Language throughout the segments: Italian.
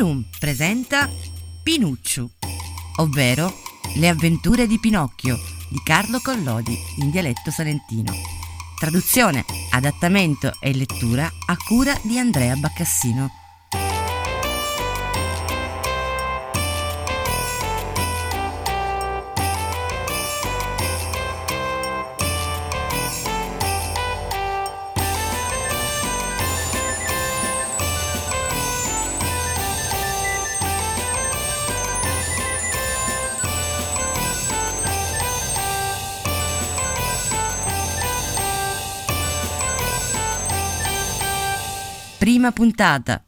Room presenta Pinucciu, ovvero Le avventure di Pinocchio di Carlo Collodi in dialetto salentino. Traduzione, adattamento e lettura a cura di Andrea Baccassino. Prima puntata.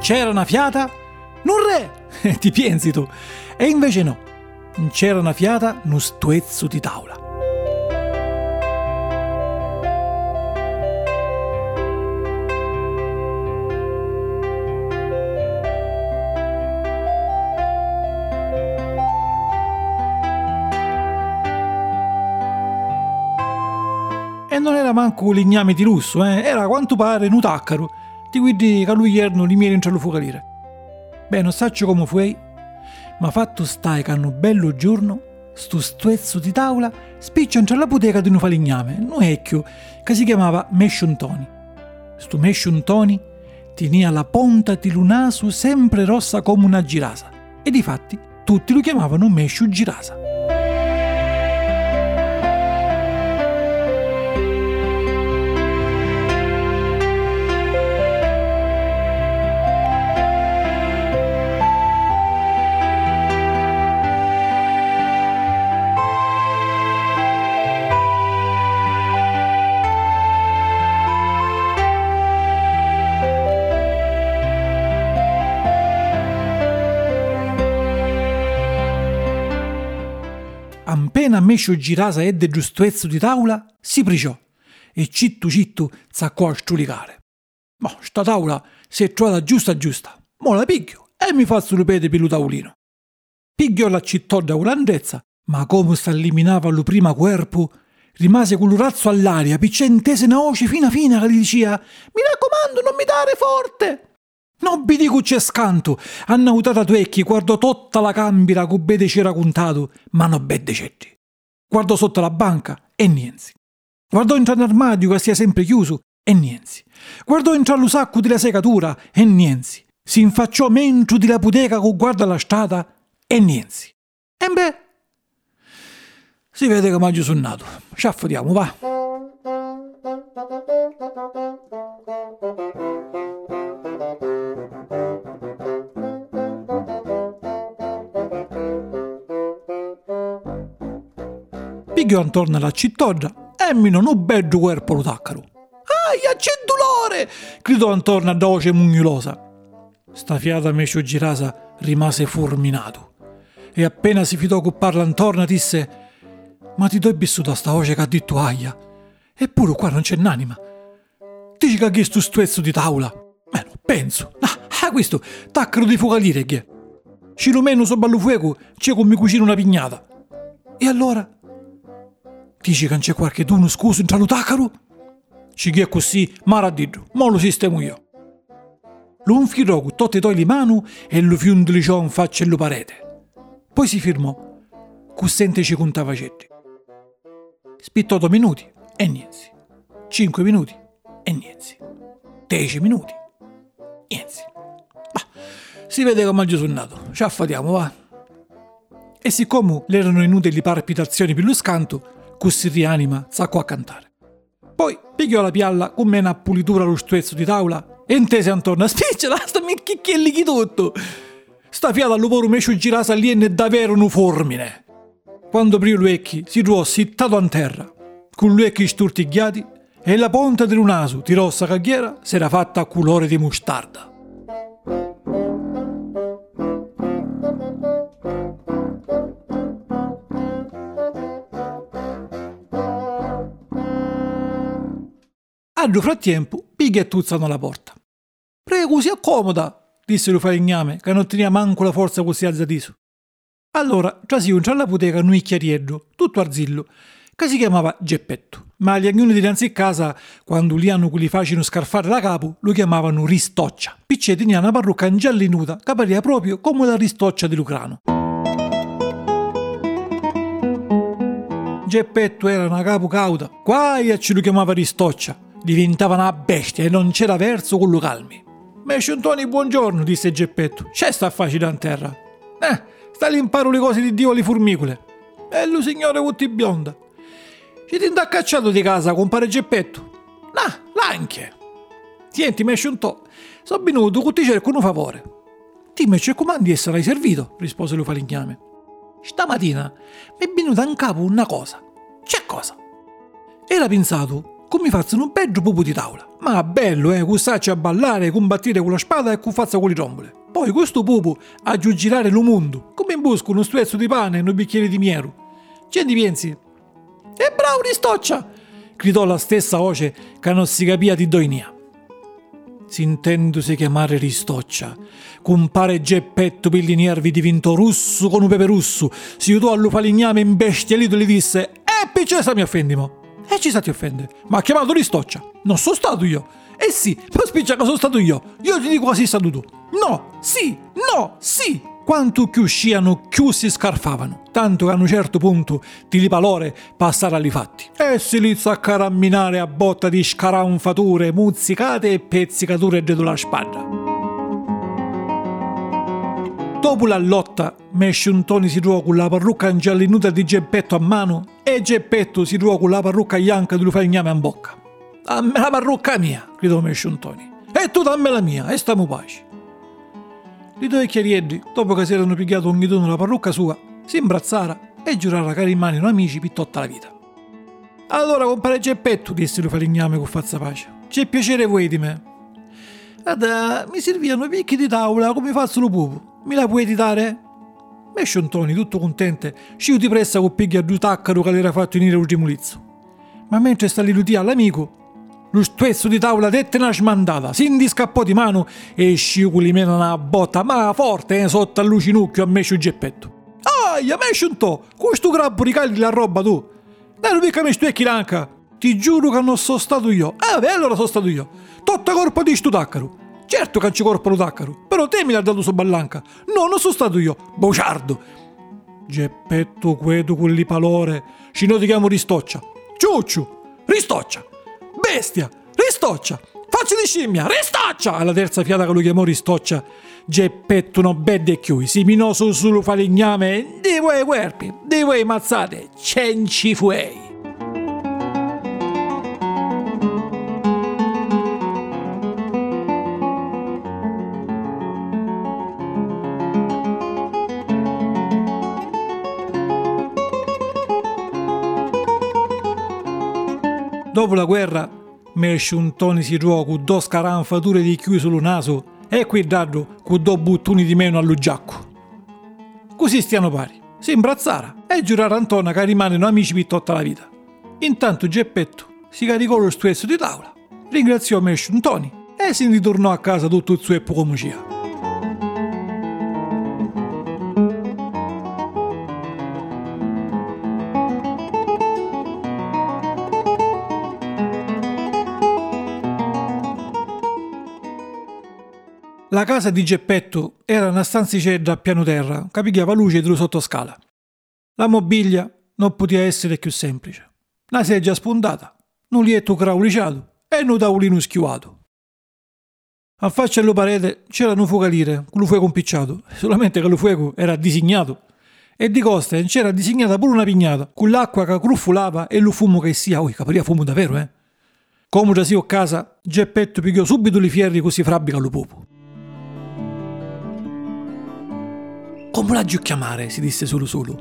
C'era una fiata? Non re! Ti pensi tu? E invece no. C'era una fiata, uno stuezzo di tavola. Manco un ligname di lusso, eh? era quanto pare un taccaro, di quelli che lui erano li miei in focalire. Beh, non so come fu, ma fatto stai che hanno bello giorno, sto stuezzo di tavola spiccia tra la bottega di un faligname, un vecchio, che si chiamava Mesciontoni. Sto Mesciontoni tenia la ponta di lunaso sempre rossa come una girasa, e difatti tutti lo chiamavano Mescio Girasa. Mescio Girasa ebbe giustezzo di tavola, si priciò e cittu cittu zaccò a strulicare. Ma sta tavola si è trovata giusta giusta, mo la piglio e mi faccio ripete per lo tavolino. Pigliò la cittò da grandezza, ma come s'alliminava lo prima corpo, rimase con l'urazzo all'aria, picciò intese una voce fina fina che gli diceva «Mi raccomando, non mi dare forte!» Non vi dico c'è scanto, hanno autato tuecchi, guardo tutta la cambira che bede c'era contato, ma non bede cetti. Guardo sotto la banca e niente. Guardo entrare nell'armadio che sia sempre chiuso e niente. Guardo entrare lo sacco della segatura e niente. Si infacciò mentre di la bottega che guarda la strada e niente. E beh, si vede che maggio sono nato. Ci affodiamo, va. Pigliò intorno alla cittoggia e mi non un bello corpo lo taccaro. Aia, c'è dolore! gridò intorno a voce mugnulosa. Sta fiata mescio girasa rimase fulminato. E appena si fidò che parla intorno disse ma ti do vissuto a sta voce che ha detto aia? Eppure qua non c'è n'anima. Dici che ha chiesto stuezzo di tavola ma non penso. Ah, ah questo taccaro di focaliere che ci rumeno sopra il fuoco c'è come cucina una pignata. E allora dici che non c'è qualche tuno scuso in lo taccaro ci chi è così ma lo sistemo io lo infilò con tutte e le mani e lo fiondlicò in faccia alla parete poi si firmò, cussente ci contava cetti. Spittò due minuti e niente. Cinque minuti e niente. Dieci minuti niente. Ma si vede che maggio sono nato, ci affatiamo, va. E siccome erano inutili palpitazioni per lo scanto, così rianima sacco a cantare. Poi pigliò la pialla come una pulitura allo stuezzo di tavola e intese Antonio, spiccela, sta mi chicchielli tutto. Sta fiata al lavoro me girasa lì e davvero un formine. Quando aprì gli occhi si trovò sittato a terra, con gli occhi sturtigliati e la ponta del naso di rossa cagliera si era fatta a colore di mustarda. Al frattempo, Pighi e tuzzano alla porta. Prego, si accomoda, disse lo falegname, che non tenia manco la forza così alzatiso. Allora, trasì alla bottega un icchiariello, tutto arzillo, che si chiamava Geppetto. Ma gli agnoni dinanzi a casa, quando li hanno quelli facino scarfare da capo, lo chiamavano Ristoccia. Picce tenia una parrucca ingiallinuta che appariva proprio come la Ristoccia di Lucrano. Geppetto era una capo cauta, quaia ci lo chiamava Ristoccia. Diventava una bestia e non c'era verso con lo calmi. Mesce Antoni, buongiorno, disse Geppetto. C'è sta facile a terra. Eh, sta lì imparo le cose di Dio alle formicole. Bello signore Vutti bionda. Ci ti ha cacciato di casa, compare Geppetto? Nah, l'anche. Senti, mesce un to'. Sono venuto che ti cerco un favore. Me ci comandi e sarai servito, rispose lo falegname. Stamattina mi è venuta in capo una cosa. C'è cosa? Era pensato come faccio un bello pupo di tavola. Ma bello, eh, gustarci a ballare, combattere con la spada e faccia con le trombole. Poi questo pupo a giù girare lo mondo, come in busca uno stuezzo di pane e un bicchiere di miero. Gente pensi? E bravo Ristoccia! gridò la stessa voce che non si capia di doinia. Sentendosi chiamare Ristoccia, compare Geppetto nervi diventò russo con un pepe russo, si udò allo faligname imbestialito e gli disse «Eh, piccesa mi offendimo!» E ci sta ti offende. Ma ha chiamato Ristoccia. Non sono stato io. Eh sì, poi spiccia che sono stato io. Io ti dico quasi stato tu. No, sì, no, sì. Quanto più usciano, più si scarfavano. Tanto che a un certo punto ti li palore passare agli fatti. E si inizia a caramminare a botta di scaranfature, muzzicate e pezzicature dietro la spada. Dopo la lotta, Mesciuntoni si trova con la parrucca ingiallinuta di Geppetto a mano e Geppetto si trova con la parrucca bianca di Lufagname in bocca. Dammi la parrucca mia, gridò Mesciuntoni. E tu dammi la mia, e stiamo pace. I due chiarielli, dopo che si erano pigliato ogni dono la parrucca sua, si imbrazzarono e giurarono cari mani amici per tutta la vita. Allora, compare Geppetto, disse lo falegname con fazza pace, c'è piacere voi di me. Guarda, mi servivano picchi di tavola come faccio lo pupo. Mi la puoi dare? Mesce Antoni, tutto contente, sciu di pressa con piglia due taccaro che le era fatto venire l'ultimo lizzo. Ma mentre sta lì all'amico, lo stuezzo di tavola dette una smandata, si indiscappò di mano e sciu con mena una botta, ma forte, eh, sotto al lucinucchio a Mesce Geppetto. Aia, Mesce un to, questo grabbo ricagli la roba tu. Dai, non mica mi stuecchi l'anca. Ti giuro che non sono stato io. Ah, beh, allora sono stato io. Tutta colpa di sto taccaro. Certo che ci corpo lo taccaro, però te mi l'ha dato su ballanca. No, non sono stato io, bociardo. Geppetto quedo quelli palore, ci noi ti chiamo Ristoccia. Ciucciu, Ristoccia, bestia, Ristoccia, faccia di scimmia, Ristoccia! Alla terza fiata che lo chiamò Ristoccia, Geppetto no bedde chiui, si minò su sul falegname, di voi querpi, di voi mazzate, cenci fuei. Dopo la guerra, Mesciuntoni si trovò con due scaranfature di chiuso sul naso e qui daddo con due buttoni di meno all'uggiacco. Così stiano pari, si imbrazzarono e giurarono Antona che rimangono amici per tutta la vita. Intanto Geppetto si caricò lo stuezzo di tavola, ringraziò Mesciuntoni e si ritornò a casa tutto il suo epocomucia. La casa di Geppetto era una stanzicella a piano terra che pigliava luce dello sottoscala. La mobilia non poteva essere più semplice. Una sedia spuntata, un letto crauliciato e un tavolino schiuato. A faccia dello parete c'era un fuocolire con lo fuoco impicciato, solamente che lo fuoco era disegnato. E di costa c'era disegnata pure una pignata, con l'acqua che cruffulava e lo fumo che sia, oi, capiria fumo davvero, eh? Come da si a casa, Geppetto pigliò subito i fierri così frabbica lo pupo. Come la chiamare? si disse solo solo.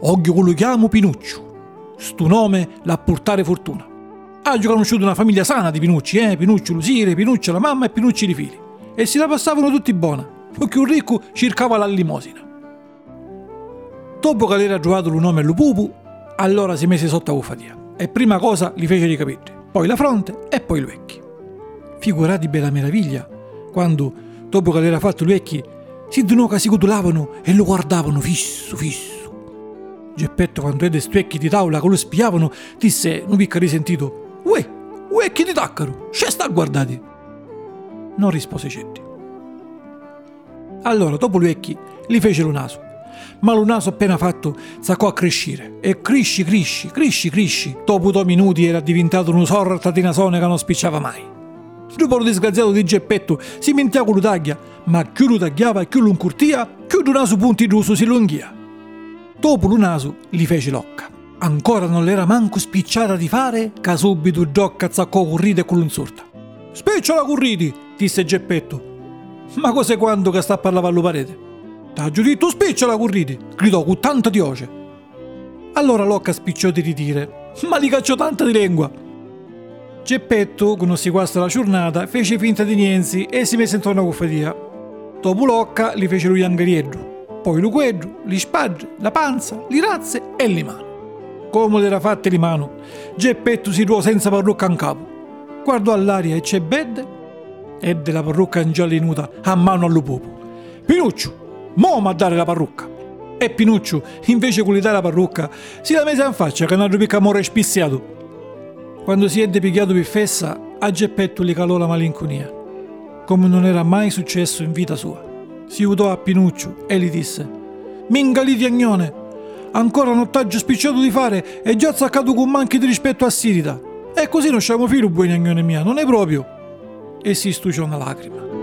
Oggio lo chiamo Pinuccio. Sto nome l'ha portare fortuna. Ha conosciuto una famiglia sana di Pinucci, eh? Pinuccio Lusire, Pinuccio la mamma e Pinucci i figli. E si la passavano tutti buona, perché un ricco cercava la limosina. Dopo che le trovato il nome allo pupu, allora si mise sotto a ufatia. E prima cosa li fece capelli, poi la fronte e poi i vecchi. Figurati bella meraviglia, quando, dopo che le fatto i vecchi, si che si cotulavano e lo guardavano fisso, fisso. Geppetto, quando vede stuecchi di tavola che lo spiavano, disse, non picca risentito, Uè, uè che ti taccaro, c'è sta guardati. Non rispose Cetti. Allora, dopo gli vecchi, li fece lo naso. Ma lo naso appena fatto saccò a crescere. E cresci, cresci, cresci, cresci. Dopo due minuti era diventato una sorta di nasone che non spicciava mai. Dopo lo disgraziato di Geppetto si mentia con lo taglia, ma più lo tagliava e più lo incurtia, più lo naso puntiglioso si lunghia. Dopo lo naso gli fece l'occa. Ancora non l'era manco spicciata di fare, che subito Giocca zaccò corride con l'unsorta. Spicciola corridi, disse Geppetto. Ma cos'è quando che sta a parlare allo parete? T'ha detto spicciola corridi, gridò con tanta dioce. Allora l'occa spicciò di ridire, ma li cacciò tanta di lingua Geppetto, con si guasta la giornata, fece finta di niente e si mise intorno a cuffatia. Dopo l'occa li fece lui angarieddu, poi l'uqueddu, li spadre, la panza, li razze e li mano. Come l'era fatte li mano, Geppetto si ruò senza parrucca in capo. Guardò all'aria e c'è bedde, e della parrucca ingiallinuta a mano allo popo. Pinuccio, mo' a dare la parrucca. E Pinuccio, invece di dare la parrucca, si la mise in faccia che non picca amore spiziato quando si è depigliato per fessa, a Geppetto gli calò la malinconia, come non era mai successo in vita sua. Si udò a Pinuccio e gli disse: Minga lì agnone, ancora non t'aggio spicciato di fare e già zaccato con manchi di rispetto a Sirita. E così non siamo filo, buoni agnone mia, non è proprio. E si stuciò una lacrima.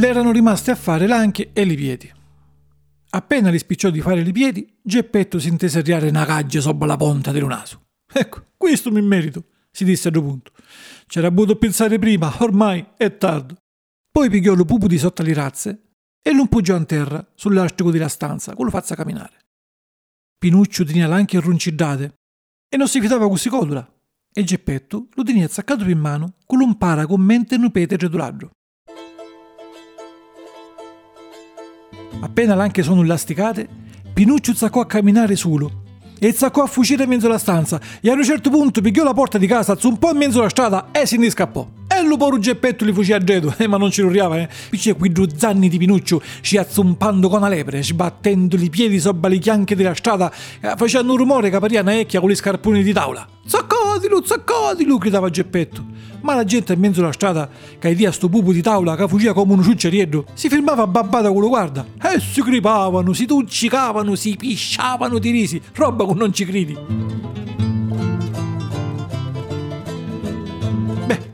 Le erano rimaste a fare l'anche e i piedi. Appena li spicciò di fare i piedi, Geppetto si intese arriare una caggia sopra la ponta del naso. Ecco, questo mi merito, si disse a due punto. C'era avuto pensare prima, ormai è tardi. Poi pigliò lo pupo di sotto le razze e lo impuggiò in terra sull'astico della stanza, con lo faccia camminare. Pinuccio tenia l'anche arruncidate e non si fidava così codula. E Geppetto lo tenia azzaccato in mano con l'umpara con mente in un Appena l'anche sono lasticate, Pinuccio zaccò a camminare solo e zaccò a fuggire in mezzo alla stanza e a un certo punto pigliò la porta di casa, zumpò in mezzo alla strada e se ne scappò. E lo poro Geppetto li fuggì a dietro, eh, ma non ci ruriava, eh. Picce qui due zanni di Pinuccio, ci azzumpando con la lepre, sbattendo i piedi sopra le chianche della strada, eh, facendo un rumore che pariva una ecchia con gli scarponi di tavola. Zaccotilo, zaccotilo, gridava Geppetto. Ma la gente in mezzo alla strada, che dia sto pupo di tavola che fuggiva come un ciucciariello, si fermava babbata con lo guarda. E si crepavano, si tuccicavano, si pisciavano di risi, roba che non ci credi.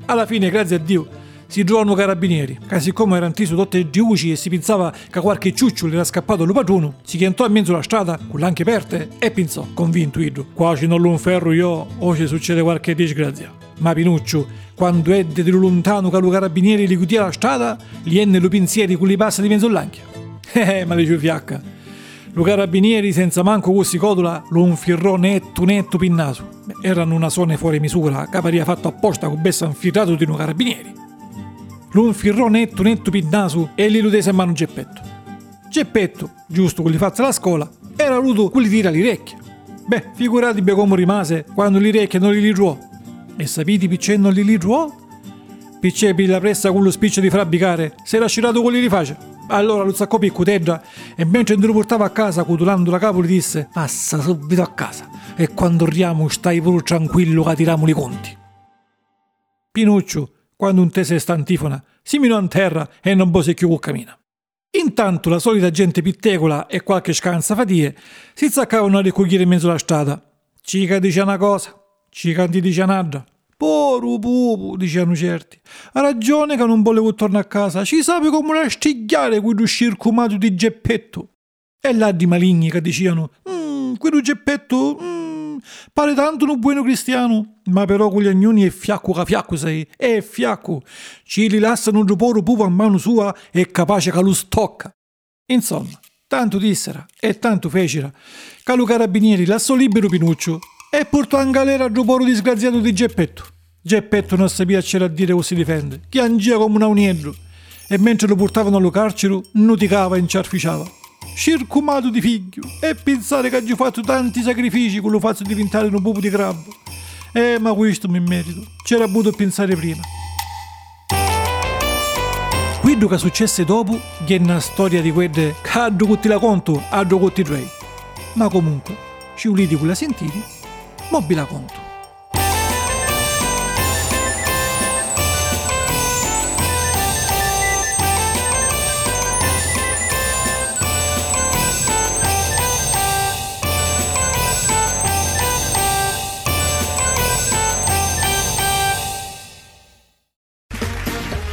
Alla fine, grazie a Dio, si trovano carabinieri, che siccome erano tiso tutte di uci e si pensava che qualche ciuccio era scappato al patrono, si chiantò in mezzo alla strada con l'anche aperte e pensò, convinto Idro, qua ci non lo ferro io o ci succede qualche disgrazia. Ma Pinuccio, quando edde di lontano che lo carabinieri li chiudia la strada, gli enne lo pensieri con li passa di mezzo all'anchia. Eh, ma le fiacca. Lo carabinieri, senza manco così codula, lo infirrò netto netto pinnaso. Erano una zona fuori misura, che pariva fatto apposta con bessa infiltrato di un carabinieri. Lo infirrò netto netto pinnaso e gli ludese in mano Geppetto. Geppetto, giusto con li faccia la scuola, era avuto quelli tira le orecchie. Beh, figuratevi come rimase quando le orecchie non li liruò. E sapete perché non li liruò? Perché per la pressa con lo spiccio di frabbicare, si era scirato con li faccia. Allora lo zaccò piccutedda e mentre lo portava a casa, cutulando la capo, gli disse Passa subito a casa e quando torniamo stai pure tranquillo che tiriamo i conti. Pinuccio, quando un tese stantifona, si minò in terra e non pose più cammina. Intanto la solita gente pittecola e qualche scansa fatie si zaccavano a ricogliere in mezzo alla strada. Cica dice una cosa, cica ti dice un'altra. Poru pupu, dicevano certi. Ha ragione che non volevo tornare a casa. Ci sape come una stigliare quello circumato di Geppetto. E là di maligni che dicevano, mm, quello Geppetto, mm, pare tanto un buono cristiano. Ma però con gli agnoni è fiacco che fiacco sei, è fiacco. Ci li lasciano un poro pupo a mano sua e capace che lo stocca. Insomma, tanto dissera e tanto fecera che lo carabinieri lasciò libero Pinuccio e portò in galera il poro disgraziato di Geppetto. Geppetto non sapeva c'era a dire o si difende, angia come un auniello e mentre lo portavano allo carcere nuticava e inciarficiava. Circumato di figlio e pensare che ha fatto tanti sacrifici con lo faccio diventare un pupo di crabbo. Eh, ma questo mi merito. C'era avuto pensare prima. Quello che successe dopo è una storia di quelle che ha dovuto la conto, ha dovuto il re. Ma comunque, ci uliti quella sentiti mobile conto.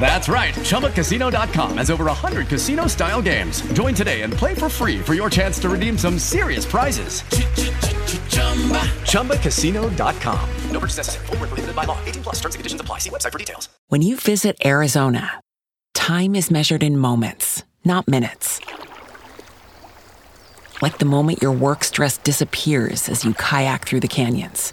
That's right. ChumbaCasino.com has over 100 casino style games. Join today and play for free for your chance to redeem some serious prizes. ChumbaCasino.com. No purchase necessary. Full prohibited by law. 18 plus terms and conditions apply. See website for details. When you visit Arizona, time is measured in moments, not minutes. Like the moment your work stress disappears as you kayak through the canyons